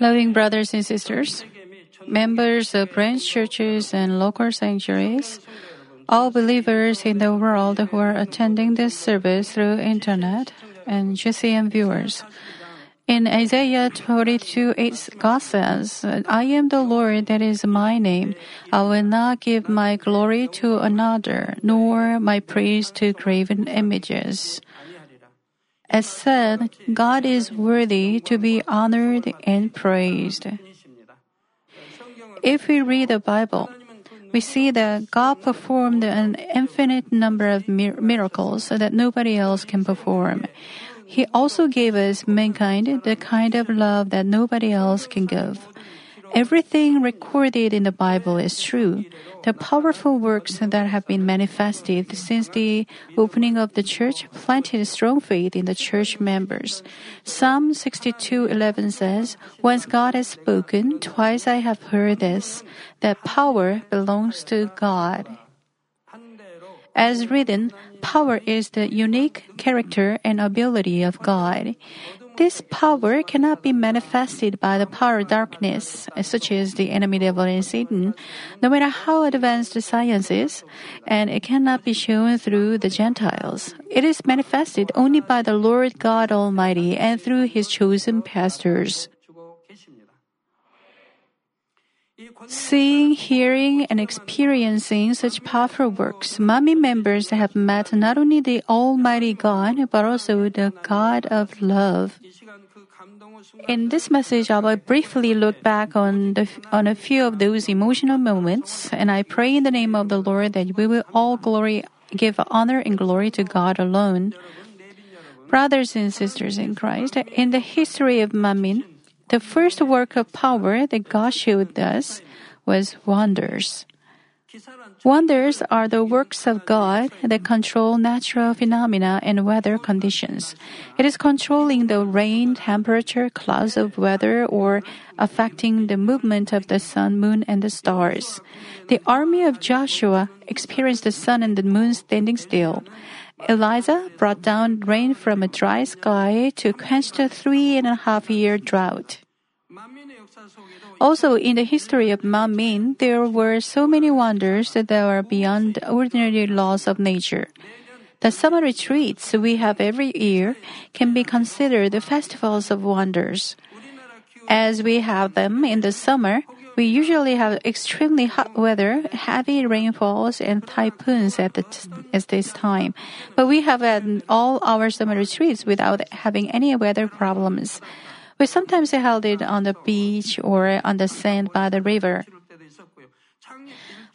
Loving brothers and sisters, members of branch churches and local sanctuaries, all believers in the world who are attending this service through internet, and GCN viewers. In Isaiah 42 8, God says, I am the Lord, that is my name. I will not give my glory to another, nor my praise to graven images. As said, God is worthy to be honored and praised. If we read the Bible, we see that God performed an infinite number of miracles that nobody else can perform. He also gave us mankind the kind of love that nobody else can give. Everything recorded in the Bible is true. The powerful works that have been manifested since the opening of the church planted strong faith in the church members. Psalm 62:11 says, "Once God has spoken, twice I have heard this, that power belongs to God." As written, power is the unique character and ability of God. This power cannot be manifested by the power of darkness, such as the enemy devil and Satan, no matter how advanced science is, and it cannot be shown through the Gentiles. It is manifested only by the Lord God Almighty and through His chosen pastors. Seeing, hearing, and experiencing such powerful works, Manmin members have met not only the Almighty God, but also the God of love. In this message, I will briefly look back on, the, on a few of those emotional moments, and I pray in the name of the Lord that we will all glory, give honor and glory to God alone. Brothers and sisters in Christ, in the history of Manmin, the first work of power that God showed us was wonders. Wonders are the works of God that control natural phenomena and weather conditions. It is controlling the rain, temperature, clouds of weather, or affecting the movement of the sun, moon, and the stars. The army of Joshua experienced the sun and the moon standing still. Elijah brought down rain from a dry sky to quench the three and a half year drought. Also, in the history of Manmin, there were so many wonders that are beyond ordinary laws of nature. The summer retreats we have every year can be considered festivals of wonders. As we have them in the summer, we usually have extremely hot weather, heavy rainfalls, and typhoons at, the at this time. But we have had all our summer retreats without having any weather problems. We sometimes held it on the beach or on the sand by the river.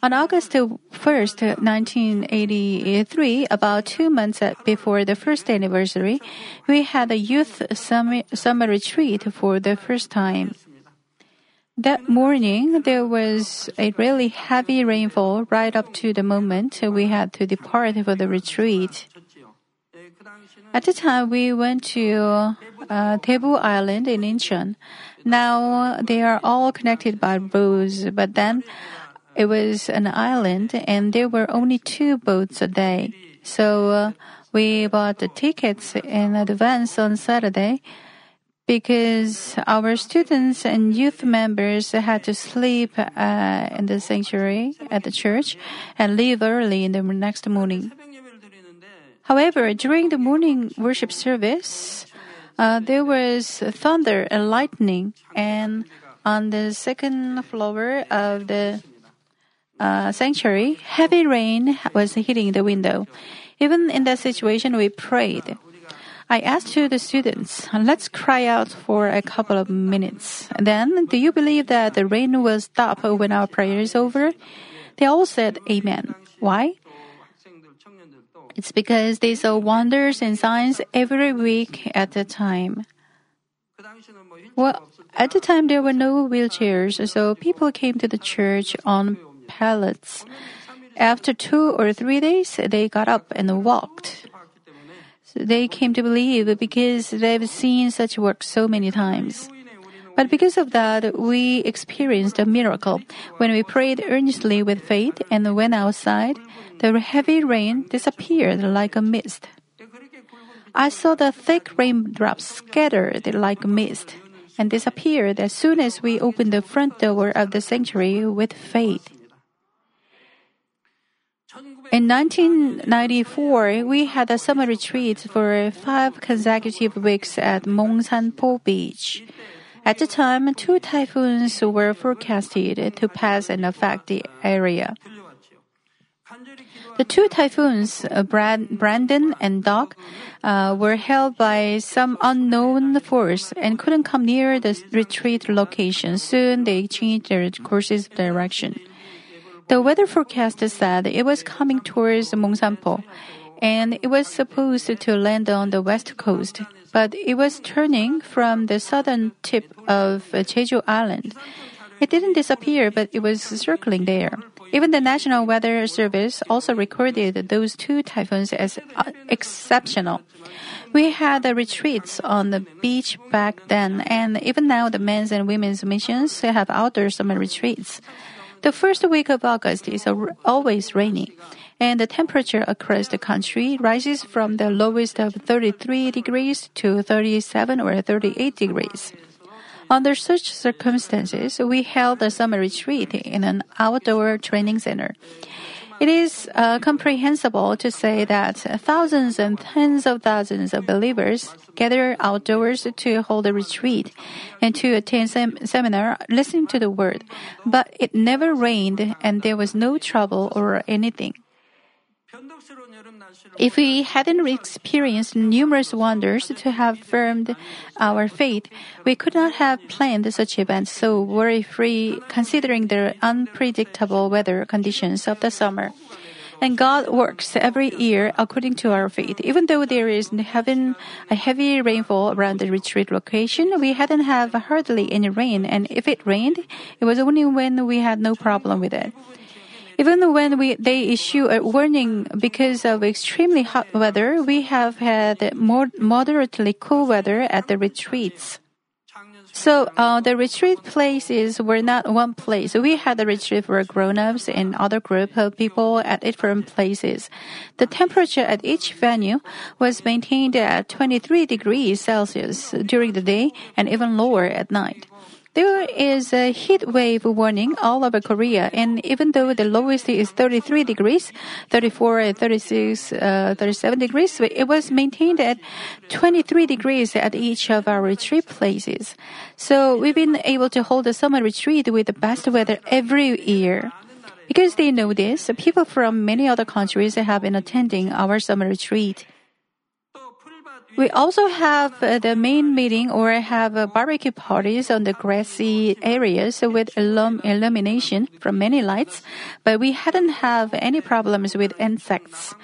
On August 1st, 1983, about two months before the first anniversary, we had a youth summer, summer retreat for the first time. That morning, there was a really heavy rainfall right up to the moment we had to depart for the retreat. At the time, we went to uh, Tebu Island in Incheon. Now they are all connected by roads, but then it was an island and there were only two boats a day. So uh, we bought the tickets in advance on Saturday because our students and youth members had to sleep uh, in the sanctuary at the church and leave early in the next morning. However, during the morning worship service, uh, there was thunder and lightning, and on the second floor of the uh, sanctuary, heavy rain was hitting the window. Even in that situation, we prayed. I asked to the students, let's cry out for a couple of minutes. Then, do you believe that the rain will stop when our prayer is over? They all said, Amen. Why? It's because they saw wonders and signs every week at the time. Well, at the time there were no wheelchairs, so people came to the church on pallets. After two or three days, they got up and walked they came to believe because they've seen such work so many times. But because of that, we experienced a miracle. When we prayed earnestly with faith and went outside, the heavy rain disappeared like a mist. I saw the thick raindrops scattered like mist and disappeared as soon as we opened the front door of the sanctuary with faith. In 1994, we had a summer retreat for five consecutive weeks at Mongsanpo Beach. At the time, two typhoons were forecasted to pass and affect the area. The two typhoons, uh, Brendan and Doug, uh, were held by some unknown force and couldn't come near the retreat location. Soon they changed their courses of direction. The weather forecast said it was coming towards Mongsanpo, and it was supposed to land on the west coast, but it was turning from the southern tip of Jeju Island. It didn't disappear, but it was circling there. Even the National Weather Service also recorded those two typhoons as exceptional. We had retreats on the beach back then, and even now the men's and women's missions have outdoor summer retreats. The first week of August is always rainy, and the temperature across the country rises from the lowest of 33 degrees to 37 or 38 degrees. Under such circumstances, we held a summer retreat in an outdoor training center. It is uh, comprehensible to say that thousands and tens of thousands of believers gather outdoors to hold a retreat and to attend sem- seminar, listening to the word. But it never rained and there was no trouble or anything. If we hadn't experienced numerous wonders to have firmed our faith, we could not have planned such events so worry free considering the unpredictable weather conditions of the summer. And God works every year according to our faith. Even though there is heaven, a heavy rainfall around the retreat location, we hadn't have hardly any rain. And if it rained, it was only when we had no problem with it. Even when we, they issue a warning because of extremely hot weather, we have had more moderately cool weather at the retreats. So uh, the retreat places were not one place. We had a retreat for grown-ups and other group of people at different places. The temperature at each venue was maintained at 23 degrees Celsius during the day and even lower at night. There is a heat wave warning all over Korea, and even though the lowest is 33 degrees, 34, 36, uh, 37 degrees, it was maintained at 23 degrees at each of our retreat places. So we've been able to hold a summer retreat with the best weather every year. Because they know this, people from many other countries have been attending our summer retreat. We also have uh, the main meeting or have uh, barbecue parties on the grassy areas with illum- illumination from many lights, but we hadn't have any problems with insects.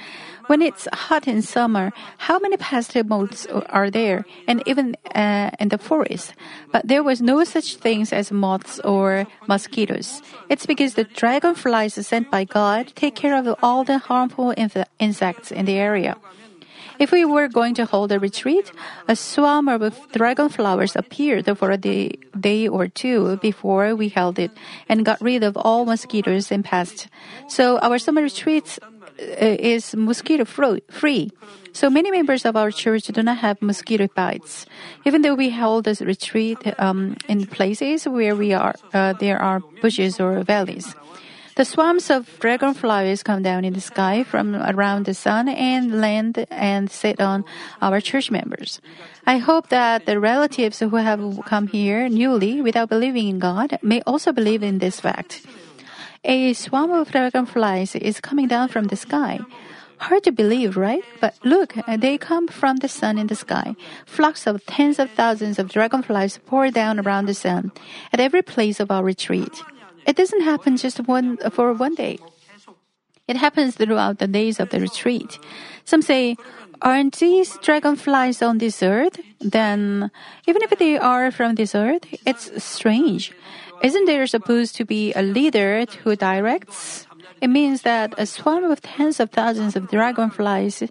When it's hot in summer, how many pest moths are there, and even uh, in the forest? But there was no such things as moths or mosquitoes. It's because the dragonflies sent by God take care of all the harmful inf- insects in the area. If we were going to hold a retreat, a swarm of dragon flowers appeared for a day, day or two before we held it and got rid of all mosquitoes and pests. So our summer retreat uh, is mosquito free. So many members of our church do not have mosquito bites. Even though we hold a retreat um, in places where we are, uh, there are bushes or valleys. The swarms of dragonflies come down in the sky from around the sun and land and sit on our church members. I hope that the relatives who have come here newly without believing in God may also believe in this fact. A swarm of dragonflies is coming down from the sky. Hard to believe, right? But look, they come from the sun in the sky. Flocks of tens of thousands of dragonflies pour down around the sun at every place of our retreat. It doesn't happen just one for one day. It happens throughout the days of the retreat. Some say, aren't these dragonflies on this earth? Then, even if they are from this earth, it's strange. Isn't there supposed to be a leader who directs? It means that a swarm of tens of thousands of dragonflies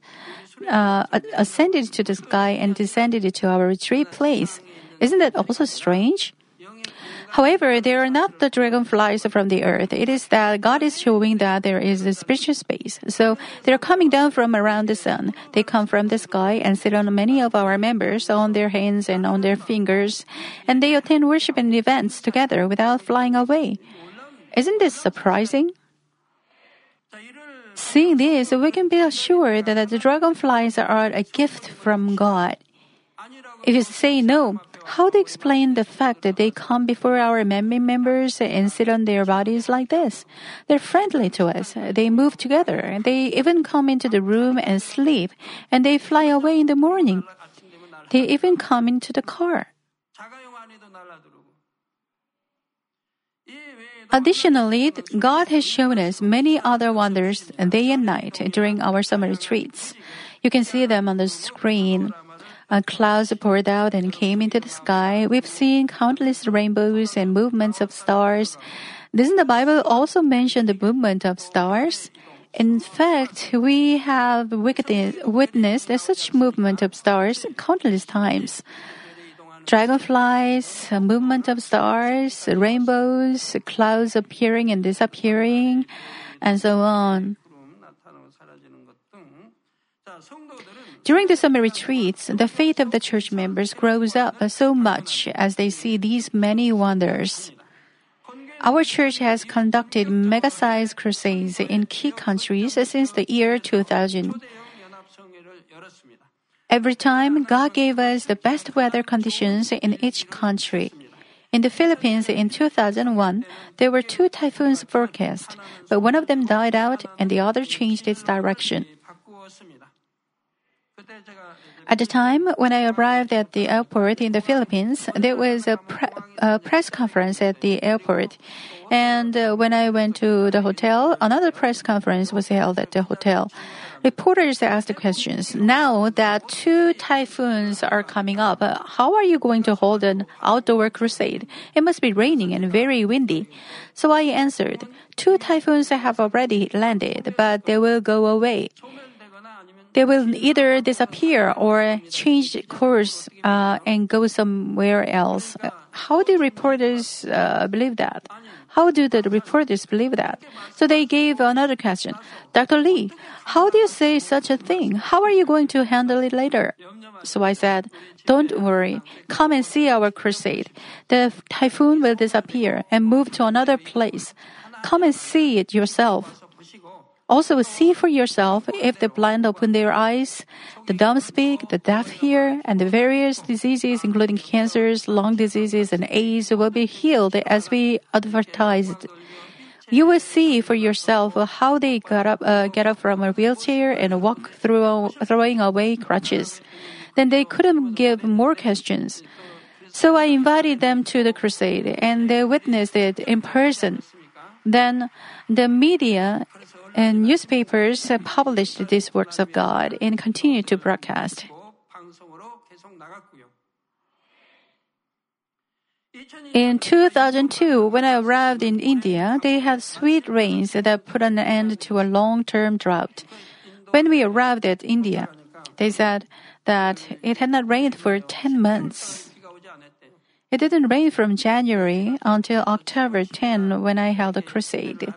uh, ascended to the sky and descended to our retreat place. Isn't that also strange? However, they are not the dragonflies from the earth. It is that God is showing that there is a spiritual space. So they are coming down from around the sun. They come from the sky and sit on many of our members on their hands and on their fingers, and they attend worship and events together without flying away. Isn't this surprising? Seeing this, we can be assured that the dragonflies are a gift from God. If you say no, how do you explain the fact that they come before our family members and sit on their bodies like this? They're friendly to us. They move together. They even come into the room and sleep, and they fly away in the morning. They even come into the car. Additionally, God has shown us many other wonders day and night during our summer retreats. You can see them on the screen. Uh, clouds poured out and came into the sky. We've seen countless rainbows and movements of stars. Doesn't the Bible also mention the movement of stars? In fact, we have witnessed such movement of stars countless times. Dragonflies, movement of stars, rainbows, clouds appearing and disappearing, and so on. During the summer retreats, the faith of the church members grows up so much as they see these many wonders. Our church has conducted mega sized crusades in key countries since the year 2000. Every time, God gave us the best weather conditions in each country. In the Philippines in 2001, there were two typhoons forecast, but one of them died out and the other changed its direction. At the time when I arrived at the airport in the Philippines, there was a, pre- a press conference at the airport. And uh, when I went to the hotel, another press conference was held at the hotel. Reporters asked questions. Now that two typhoons are coming up, how are you going to hold an outdoor crusade? It must be raining and very windy. So I answered, two typhoons have already landed, but they will go away they will either disappear or change course uh, and go somewhere else. How do reporters uh, believe that? How do the reporters believe that? So they gave another question. Dr. Lee, how do you say such a thing? How are you going to handle it later? So I said, don't worry. Come and see our crusade. The typhoon will disappear and move to another place. Come and see it yourself. Also, see for yourself if the blind open their eyes, the dumb speak, the deaf hear, and the various diseases, including cancers, lung diseases, and AIDS, will be healed as we advertised. You will see for yourself how they got up, uh, get up from a wheelchair and walk through, throwing away crutches. Then they couldn't give more questions. So I invited them to the crusade, and they witnessed it in person. Then the media and newspapers published these works of God and continued to broadcast. In 2002, when I arrived in India, they had sweet rains that put an end to a long term drought. When we arrived at India, they said that it had not rained for 10 months. It didn't rain from January until October 10 when I held a crusade.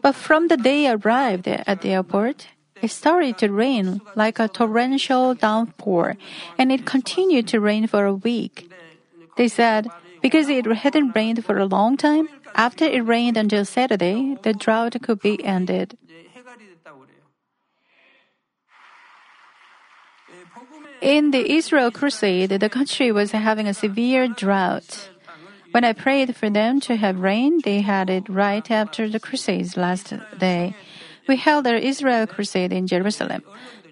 But from the day I arrived at the airport, it started to rain like a torrential downpour, and it continued to rain for a week. They said because it hadn't rained for a long time, after it rained until Saturday, the drought could be ended. In the Israel crusade, the country was having a severe drought. When I prayed for them to have rain, they had it right after the crusades last day. We held our Israel crusade in Jerusalem.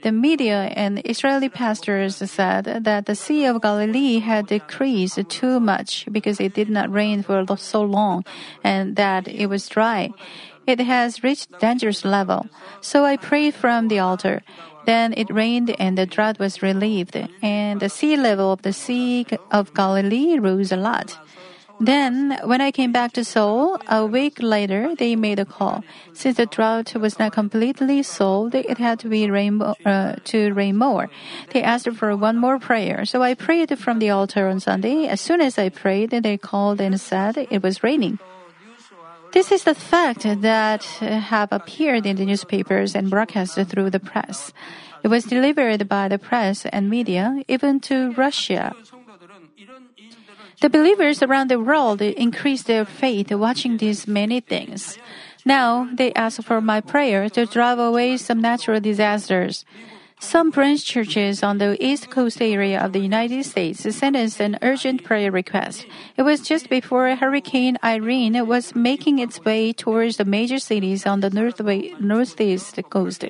The media and Israeli pastors said that the Sea of Galilee had decreased too much because it did not rain for so long and that it was dry. It has reached dangerous level. So I prayed from the altar. Then it rained and the drought was relieved, and the sea level of the Sea of Galilee rose a lot. Then, when I came back to Seoul, a week later, they made a call. Since the drought was not completely solved, it had to be rain, uh, to rain more. They asked for one more prayer, so I prayed from the altar on Sunday. As soon as I prayed, they called and said it was raining. This is the fact that have appeared in the newspapers and broadcast through the press. It was delivered by the press and media even to Russia. The believers around the world increased their faith watching these many things. Now they ask for my prayer to drive away some natural disasters. Some branch churches on the East Coast area of the United States sent us an urgent prayer request. It was just before Hurricane Irene was making its way towards the major cities on the north northeast coast.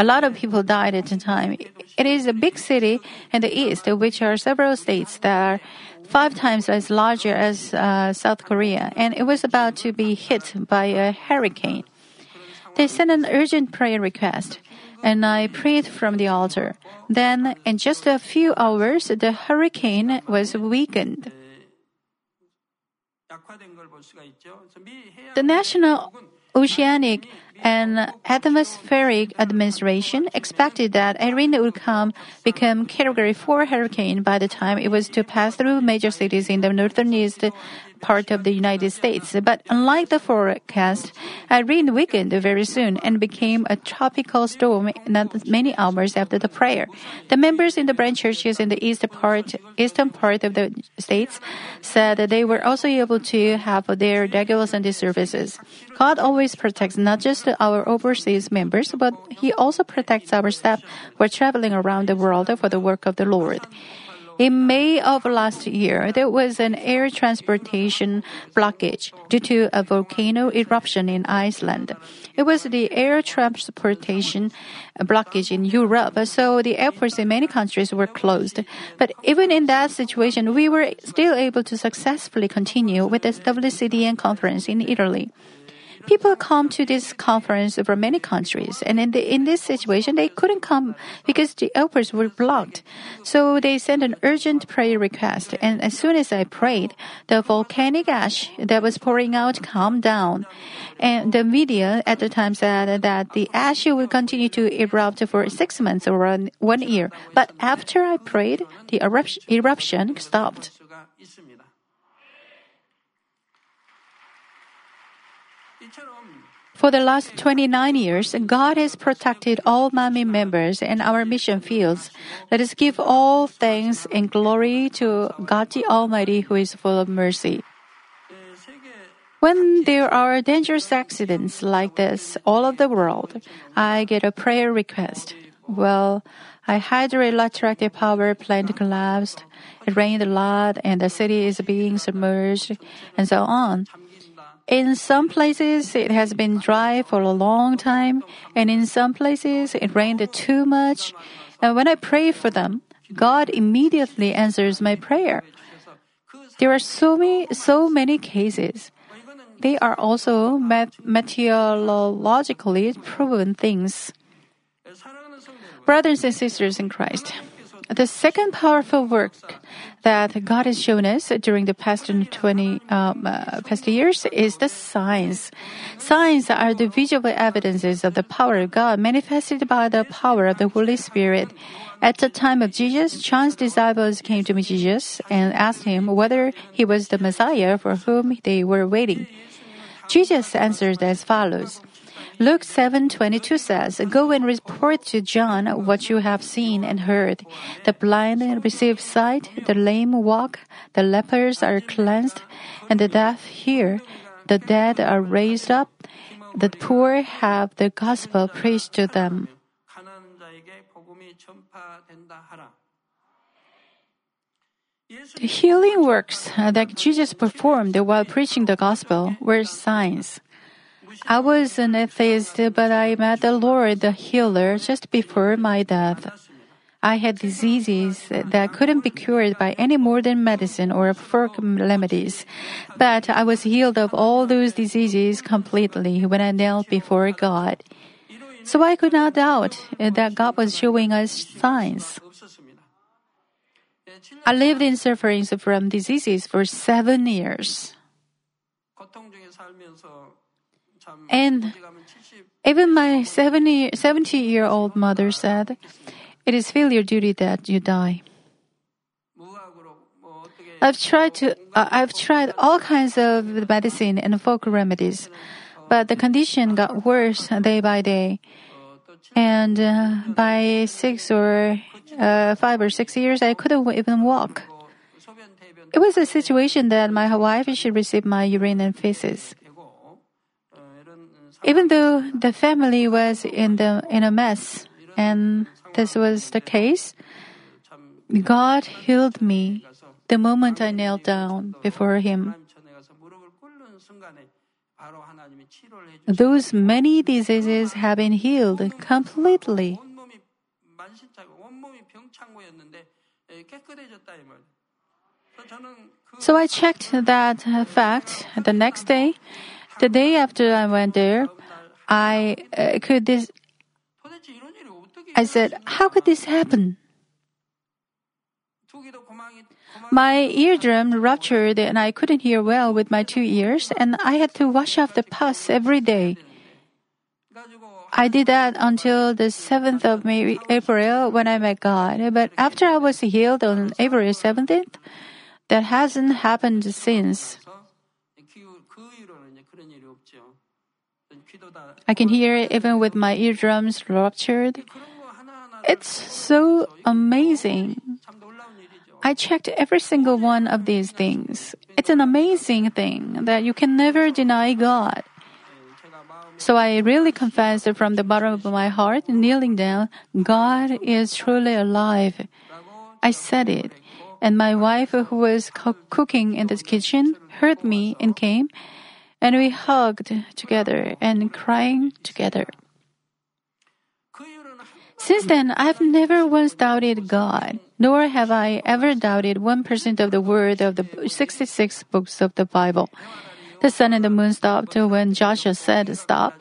A lot of people died at the time. It is a big city in the east, which are several states that are five times as larger as uh, South Korea, and it was about to be hit by a hurricane. They sent an urgent prayer request, and I prayed from the altar. Then, in just a few hours, the hurricane was weakened. The National Oceanic and Atmospheric Administration expected that Irene would come become Category 4 hurricane by the time it was to pass through major cities in the northeast part of the United States. But unlike the forecast, Irene weakened very soon and became a tropical storm not many hours after the prayer. The members in the branch churches in the east part, eastern part of the states said that they were also able to have their regular Sunday services. God always protects not just our overseas members, but He also protects our staff who are traveling around the world for the work of the Lord. In May of last year, there was an air transportation blockage due to a volcano eruption in Iceland. It was the air transportation blockage in Europe, so the airports in many countries were closed. But even in that situation, we were still able to successfully continue with the WCDN conference in Italy. People come to this conference from many countries, and in, the, in this situation, they couldn't come because the airports were blocked. So they sent an urgent prayer request, and as soon as I prayed, the volcanic ash that was pouring out calmed down. And the media at the time said that the ash would continue to erupt for six months or one year. But after I prayed, the eruption stopped. For the last 29 years, God has protected all Manmin members and our mission fields. Let us give all thanks and glory to God the Almighty who is full of mercy. When there are dangerous accidents like this all over the world, I get a prayer request. Well, a hydroelectric power plant collapsed. It rained a lot and the city is being submerged and so on. In some places, it has been dry for a long time, and in some places, it rained too much. And when I pray for them, God immediately answers my prayer. There are so many, so many cases. They are also meteorologically proven things. Brothers and sisters in Christ, the second powerful work that God has shown us during the past 20 um, uh, past years is the signs. Signs are the visual evidences of the power of God manifested by the power of the Holy Spirit. At the time of Jesus, John's disciples came to Jesus and asked him whether he was the Messiah for whom they were waiting. Jesus answered as follows. Luke 7:22 says, "Go and report to John what you have seen and heard. The blind receive sight, the lame walk, the lepers are cleansed, and the deaf hear. The dead are raised up, the poor have the gospel preached to them." The healing works that Jesus performed while preaching the gospel were signs. I was an atheist, but I met the Lord, the healer, just before my death. I had diseases that couldn't be cured by any modern medicine or folk remedies, but I was healed of all those diseases completely when I knelt before God. So I could not doubt that God was showing us signs. I lived in sufferings from diseases for seven years. And even my 70 year old mother said, It is filial duty that you die. I've tried to uh, I've tried all kinds of medicine and folk remedies, but the condition got worse day by day. And uh, by six or uh, five or six years, I couldn't even walk. It was a situation that my wife should receive my urine and feces. Even though the family was in the in a mess, and this was the case, God healed me the moment I knelt down before Him. Those many diseases have been healed completely. So I checked that fact the next day. The day after I went there, I uh, could this. I said, "How could this happen?" My eardrum ruptured and I couldn't hear well with my two ears, and I had to wash off the pus every day. I did that until the 7th of April when I met God. But after I was healed on April 17th, that hasn't happened since. I can hear it even with my eardrums ruptured. It's so amazing. I checked every single one of these things. It's an amazing thing that you can never deny God. So I really confessed from the bottom of my heart, kneeling down, God is truly alive. I said it. And my wife, who was co- cooking in the kitchen, heard me and came, and we hugged together and crying together. Since then, I've never once doubted God, nor have I ever doubted one percent of the word of the 66 books of the Bible. The sun and the moon stopped when Joshua said stop,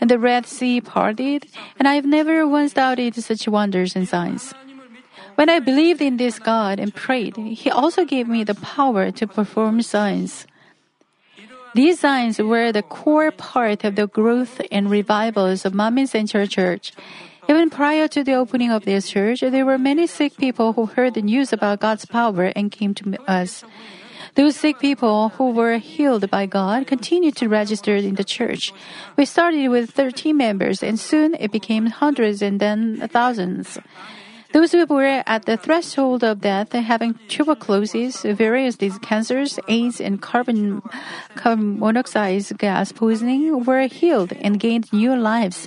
and the Red Sea parted, and I've never once doubted such wonders and signs. When I believed in this God and prayed, He also gave me the power to perform signs. These signs were the core part of the growth and revivals of Manmin Center Church. Even prior to the opening of this church, there were many sick people who heard the news about God's power and came to us. Those sick people who were healed by God continued to register in the church. We started with 13 members and soon it became hundreds and then thousands. Those who were at the threshold of death, having tuberculosis, various disease, cancers, AIDS, and carbon, carbon monoxide gas poisoning, were healed and gained new lives.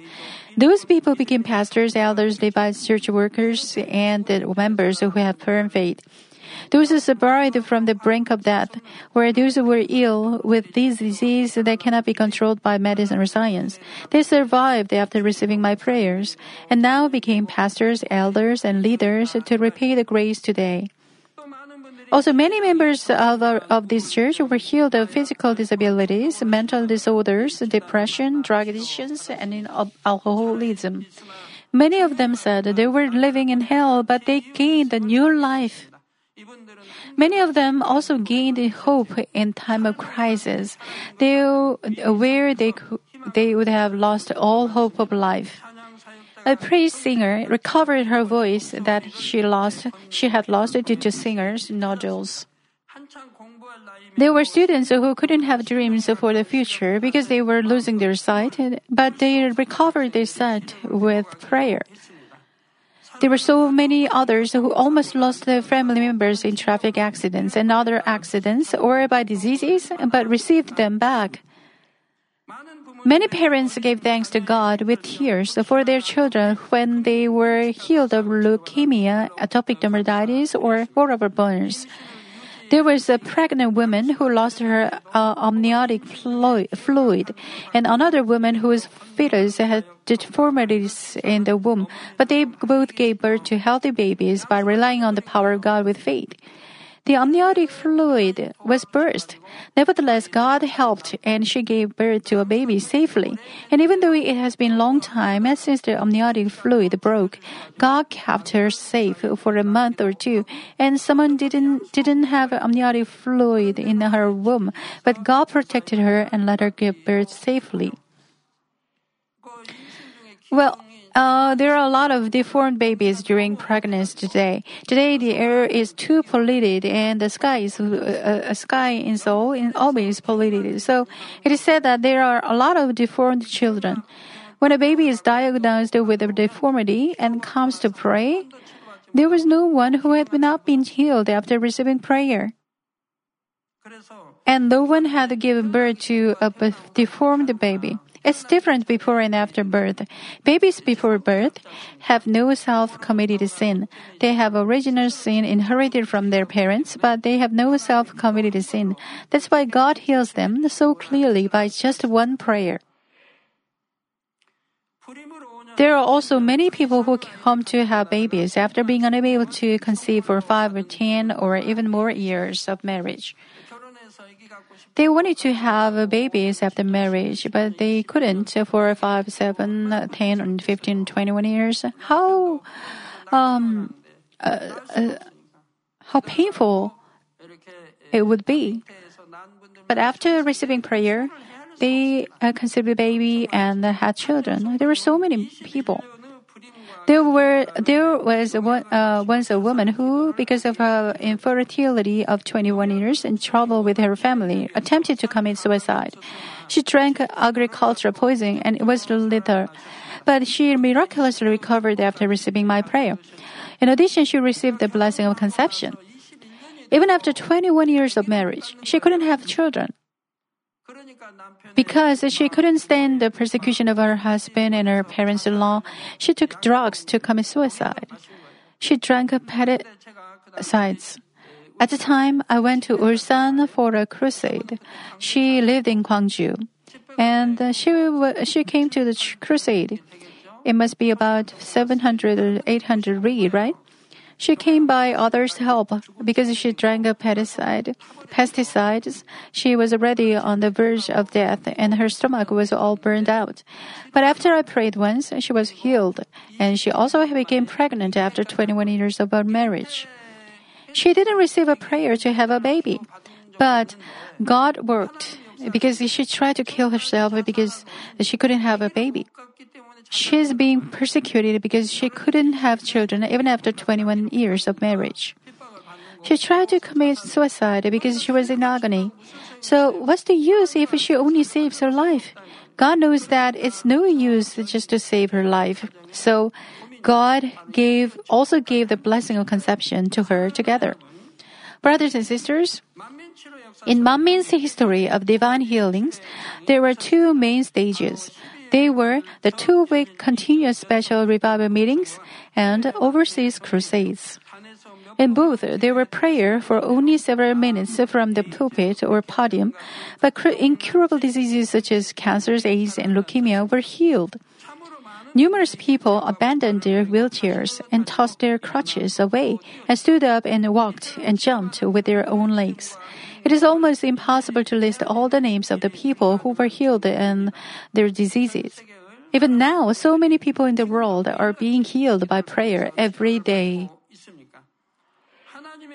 Those people became pastors, elders, Levites, church workers, and members who have firm faith. Those who survived from the brink of death, where those who were ill with these diseases that cannot be controlled by medicine or science. They survived after receiving my prayers, and now became pastors, elders, and leaders to repay the grace today. Also, many members of, our, of this church were healed of physical disabilities, mental disorders, depression, drug addictions, and in alcoholism. Many of them said they were living in hell, but they gained a new life. Many of them also gained hope in time of crisis. They where they they would have lost all hope of life. A praise singer recovered her voice that she lost she had lost due to singer's nodules. There were students who couldn't have dreams for the future because they were losing their sight, but they recovered their sight with prayer. There were so many others who almost lost their family members in traffic accidents and other accidents or by diseases, but received them back. Many parents gave thanks to God with tears for their children when they were healed of leukemia, atopic dermatitis, or whatever burns. There was a pregnant woman who lost her uh, amniotic fluid, and another woman whose fetus had deformities in the womb, but they both gave birth to healthy babies by relying on the power of God with faith. The amniotic fluid was burst. Nevertheless, God helped and she gave birth to a baby safely. And even though it has been a long time since the amniotic fluid broke, God kept her safe for a month or two. And someone didn't, didn't have amniotic fluid in her womb, but God protected her and let her give birth safely. Well, uh, there are a lot of deformed babies during pregnancy today. Today, the air is too polluted, and the sky is uh, uh, sky in Seoul is always polluted. So, it is said that there are a lot of deformed children. When a baby is diagnosed with a deformity and comes to pray, there was no one who had not been healed after receiving prayer. And no one had given birth to a deformed baby. It's different before and after birth. Babies before birth have no self-committed sin. They have original sin inherited from their parents, but they have no self-committed sin. That's why God heals them so clearly by just one prayer. There are also many people who come to have babies after being unable to conceive for five or ten or even more years of marriage. They wanted to have babies after marriage, but they couldn't for 5, 7, 10, and 15, 21 years. How, um, uh, uh, how painful it would be. But after receiving prayer, they uh, conceived a baby and had children. There were so many people. There were there was one, uh, once a woman who, because of her infertility of 21 years and trouble with her family, attempted to commit suicide. She drank agricultural poison and it was lethal, but she miraculously recovered after receiving my prayer. In addition, she received the blessing of conception. Even after 21 years of marriage, she couldn't have children. Because she couldn't stand the persecution of her husband and her parents in law, she took drugs to commit suicide. She drank pesticides. At the time, I went to Ulsan for a crusade. She lived in Gwangju. And uh, she, she came to the crusade. It must be about 700 or 800 ri, right? She came by others' help because she drank pesticide. Pesticides. She was already on the verge of death and her stomach was all burned out. But after I prayed once, she was healed and she also became pregnant after 21 years of our marriage. She didn't receive a prayer to have a baby, but God worked because she tried to kill herself because she couldn't have a baby. She is being persecuted because she couldn't have children even after 21 years of marriage. She tried to commit suicide because she was in agony. So, what's the use if she only saves her life? God knows that it's no use just to save her life. So, God gave also gave the blessing of conception to her together. Brothers and sisters, in Manmin's history of divine healings, there were two main stages. They were the two week continuous special revival meetings and overseas crusades. In both, there were prayer for only several minutes from the pulpit or podium, but incurable diseases such as cancers, AIDS, and leukemia were healed. Numerous people abandoned their wheelchairs and tossed their crutches away and stood up and walked and jumped with their own legs. It is almost impossible to list all the names of the people who were healed and their diseases. Even now, so many people in the world are being healed by prayer every day.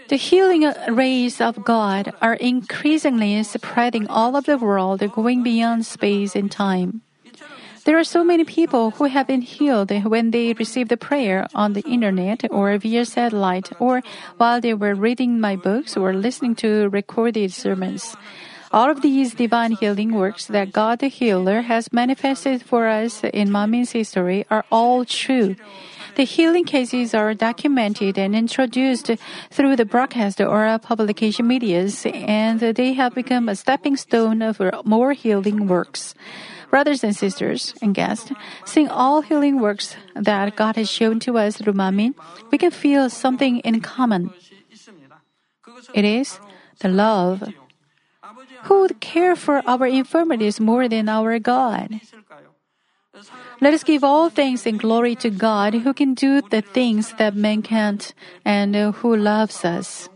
The healing rays of God are increasingly spreading all over the world, going beyond space and time. There are so many people who have been healed when they received a prayer on the internet or via satellite or while they were reading my books or listening to recorded sermons. All of these divine healing works that God the Healer has manifested for us in Manmin's history are all true. The healing cases are documented and introduced through the broadcast or publication medias, and they have become a stepping stone for more healing works. Brothers and sisters and guests, seeing all healing works that God has shown to us through Manmin, we can feel something in common. It is the love. Who would care for our infirmities more than our God? Let us give all thanks and glory to God who can do the things that man can't and who loves us.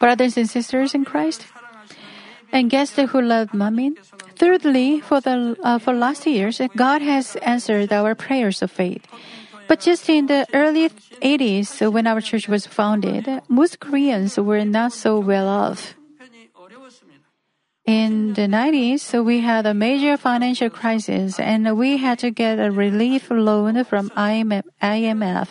brothers and sisters in Christ, and guests who love Manmin. Thirdly, for the uh, for last years, God has answered our prayers of faith. But just in the early 80s, when our church was founded, most Koreans were not so well off. In the 90s, we had a major financial crisis and we had to get a relief loan from IMF.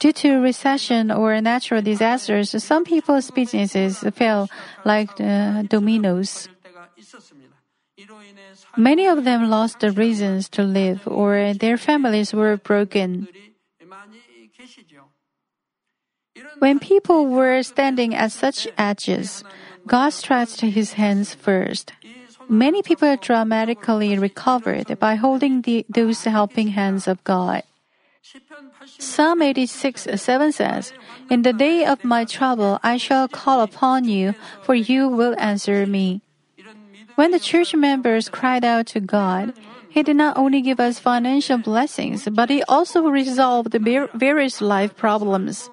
Due to recession or natural disasters, some people's businesses fell like dominoes. Many of them lost the reasons to live or their families were broken. When people were standing at such edges, God stretched his hands first. Many people dramatically recovered by holding the, those helping hands of God. Psalm 86 7 says, In the day of my trouble I shall call upon you, for you will answer me. When the church members cried out to God, He did not only give us financial blessings, but He also resolved various life problems.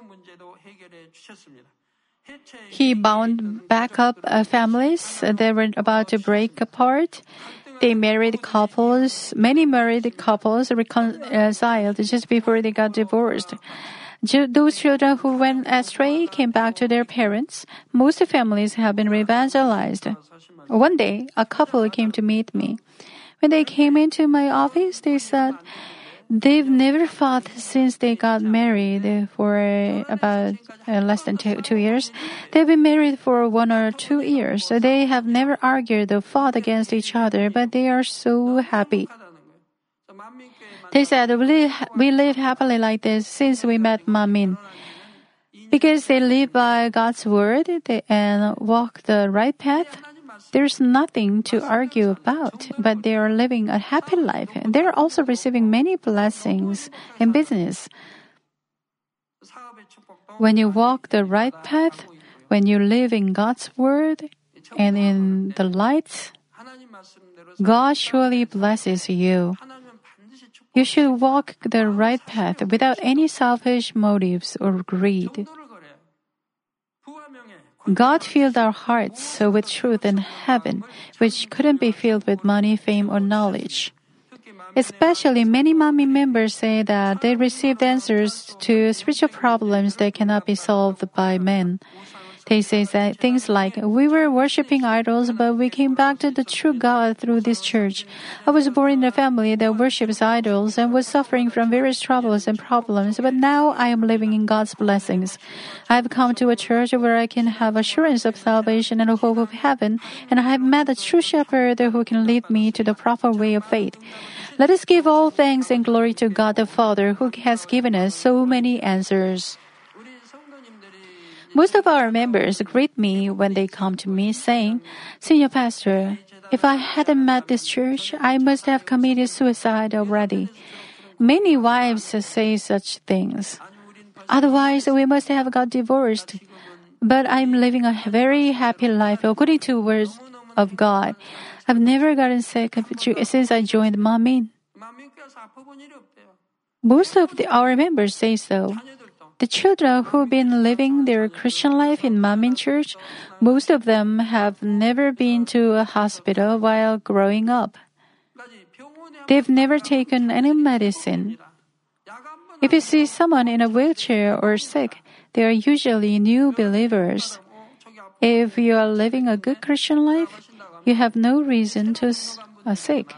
He bound back up uh, families that were about to break apart. They married couples, many married couples reconciled just before they got divorced. Those children who went astray came back to their parents. Most families have been evangelized. One day, a couple came to meet me. When they came into my office, they said, They've never fought since they got married for uh, about uh, less than two, two years. They've been married for one or two years. So they have never argued or fought against each other, but they are so happy. They said, we live, we live happily like this since we met Manmin. Because they live by God's word and walk the right path, there's nothing to argue about, but they are living a happy life. They're also receiving many blessings in business. When you walk the right path, when you live in God's word and in the light, God surely blesses you. You should walk the right path without any selfish motives or greed. God filled our hearts with truth and heaven, which couldn't be filled with money, fame, or knowledge. Especially many Manmin members say that they received answers to spiritual problems that cannot be solved by men. They say things like, We were worshiping idols, but we came back to the true God through this church. I was born in a family that worships idols and was suffering from various troubles and problems, but now I am living in God's blessings. I have come to a church where I can have assurance of salvation and hope of heaven, and I have met a true shepherd who can lead me to the proper way of faith. Let us give all thanks and glory to God the Father who has given us so many answers. Most of our members greet me when they come to me saying, Senior Pastor, if I hadn't met this church, I must have committed suicide already. Many wives say such things. Otherwise, we must have got divorced. But I'm living a very happy life according to words of God. I've never gotten sick since I joined Manmin. Most of the, our members say so. The children who've been living their Christian life in Manmin Church, most of them have never been to a hospital while growing up. They've never taken any medicine. If you see someone in a wheelchair or sick, they are usually new believers. If you are living a good Christian life, you have no reason to be sick.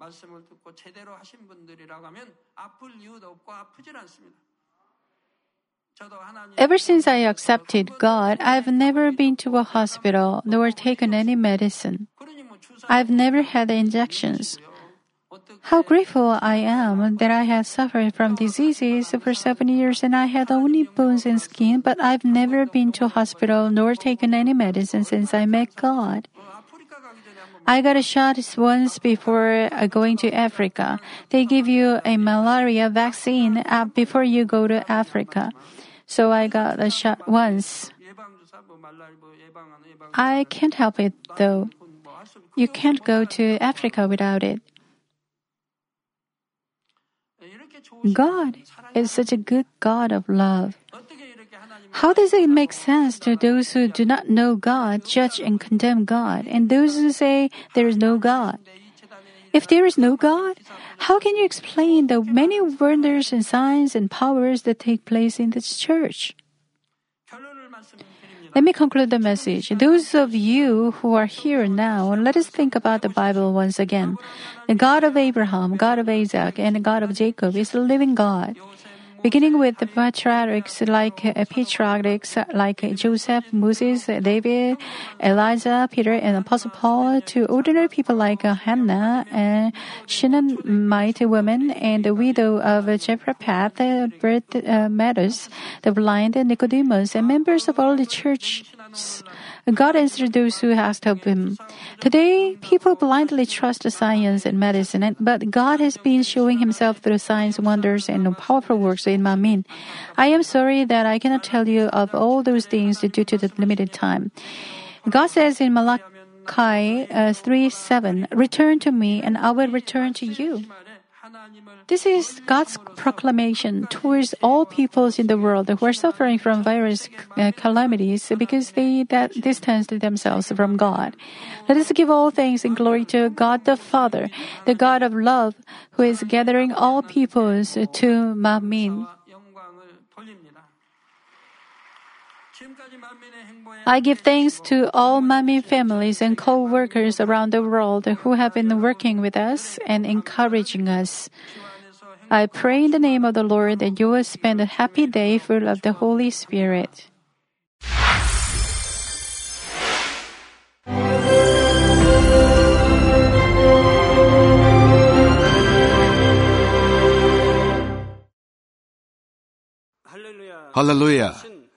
이제 초신자인 거죠. 신앙생활을 말씀을 듣고 제대로 하신 분들이라고 하면 아플 이유도 없고 아프질 않습니다. 저도 하나님 Ever since I accepted God, I've never been to a hospital nor taken any medicine. 그러니 뭐 주사 I've never had injections. 어떻게 How grateful I am that I have suffered from diseases for seven years and I had only bones and skin, but I've never been to a hospital nor taken any medicine since I met God. I got a shot once before uh, going to Africa. They give you a malaria vaccine uh, before you go to Africa. So I got a shot once. I can't help it though. You can't go to Africa without it. God is such a good God of love. How does it make sense to those who do not know God judge and condemn God and those who say there is no God? If there is no God, how can you explain the many wonders and signs and powers that take place in this church? Let me conclude the message. Those of you who are here now, let us think about the Bible once again. The God of Abraham, God of Isaac, and the God of Jacob is the living God. Beginning with the patriarchs like uh, patriarchs like Joseph, Moses, David, Elijah, Peter, and Apostle Paul, to ordinary people like uh, Hannah, and Shunammite woman, and the widow of Jehoshaphat, uh, Bert uh, Meadows, the blind Nicodemus, and members of all the churches. God answered those who asked of Him. Today, people blindly trust science and medicine, but God has been showing Himself through signs, wonders, and powerful works in Manmin. I am sorry that I cannot tell you of all those things due to the limited time. God says in Malachi uh, 3 7, Return to me, and I will return to you. This is God's proclamation towards all peoples in the world who are suffering from various uh, calamities because they that distance themselves from God. Let us give all thanks and glory to God the Father, the God of love, who is gathering all peoples to Manmin. I give thanks to all Manmin families and co-workers around the world who have been working with us and encouraging us. I pray in the name of the Lord that you will spend a happy day full of the Holy Spirit. Hallelujah.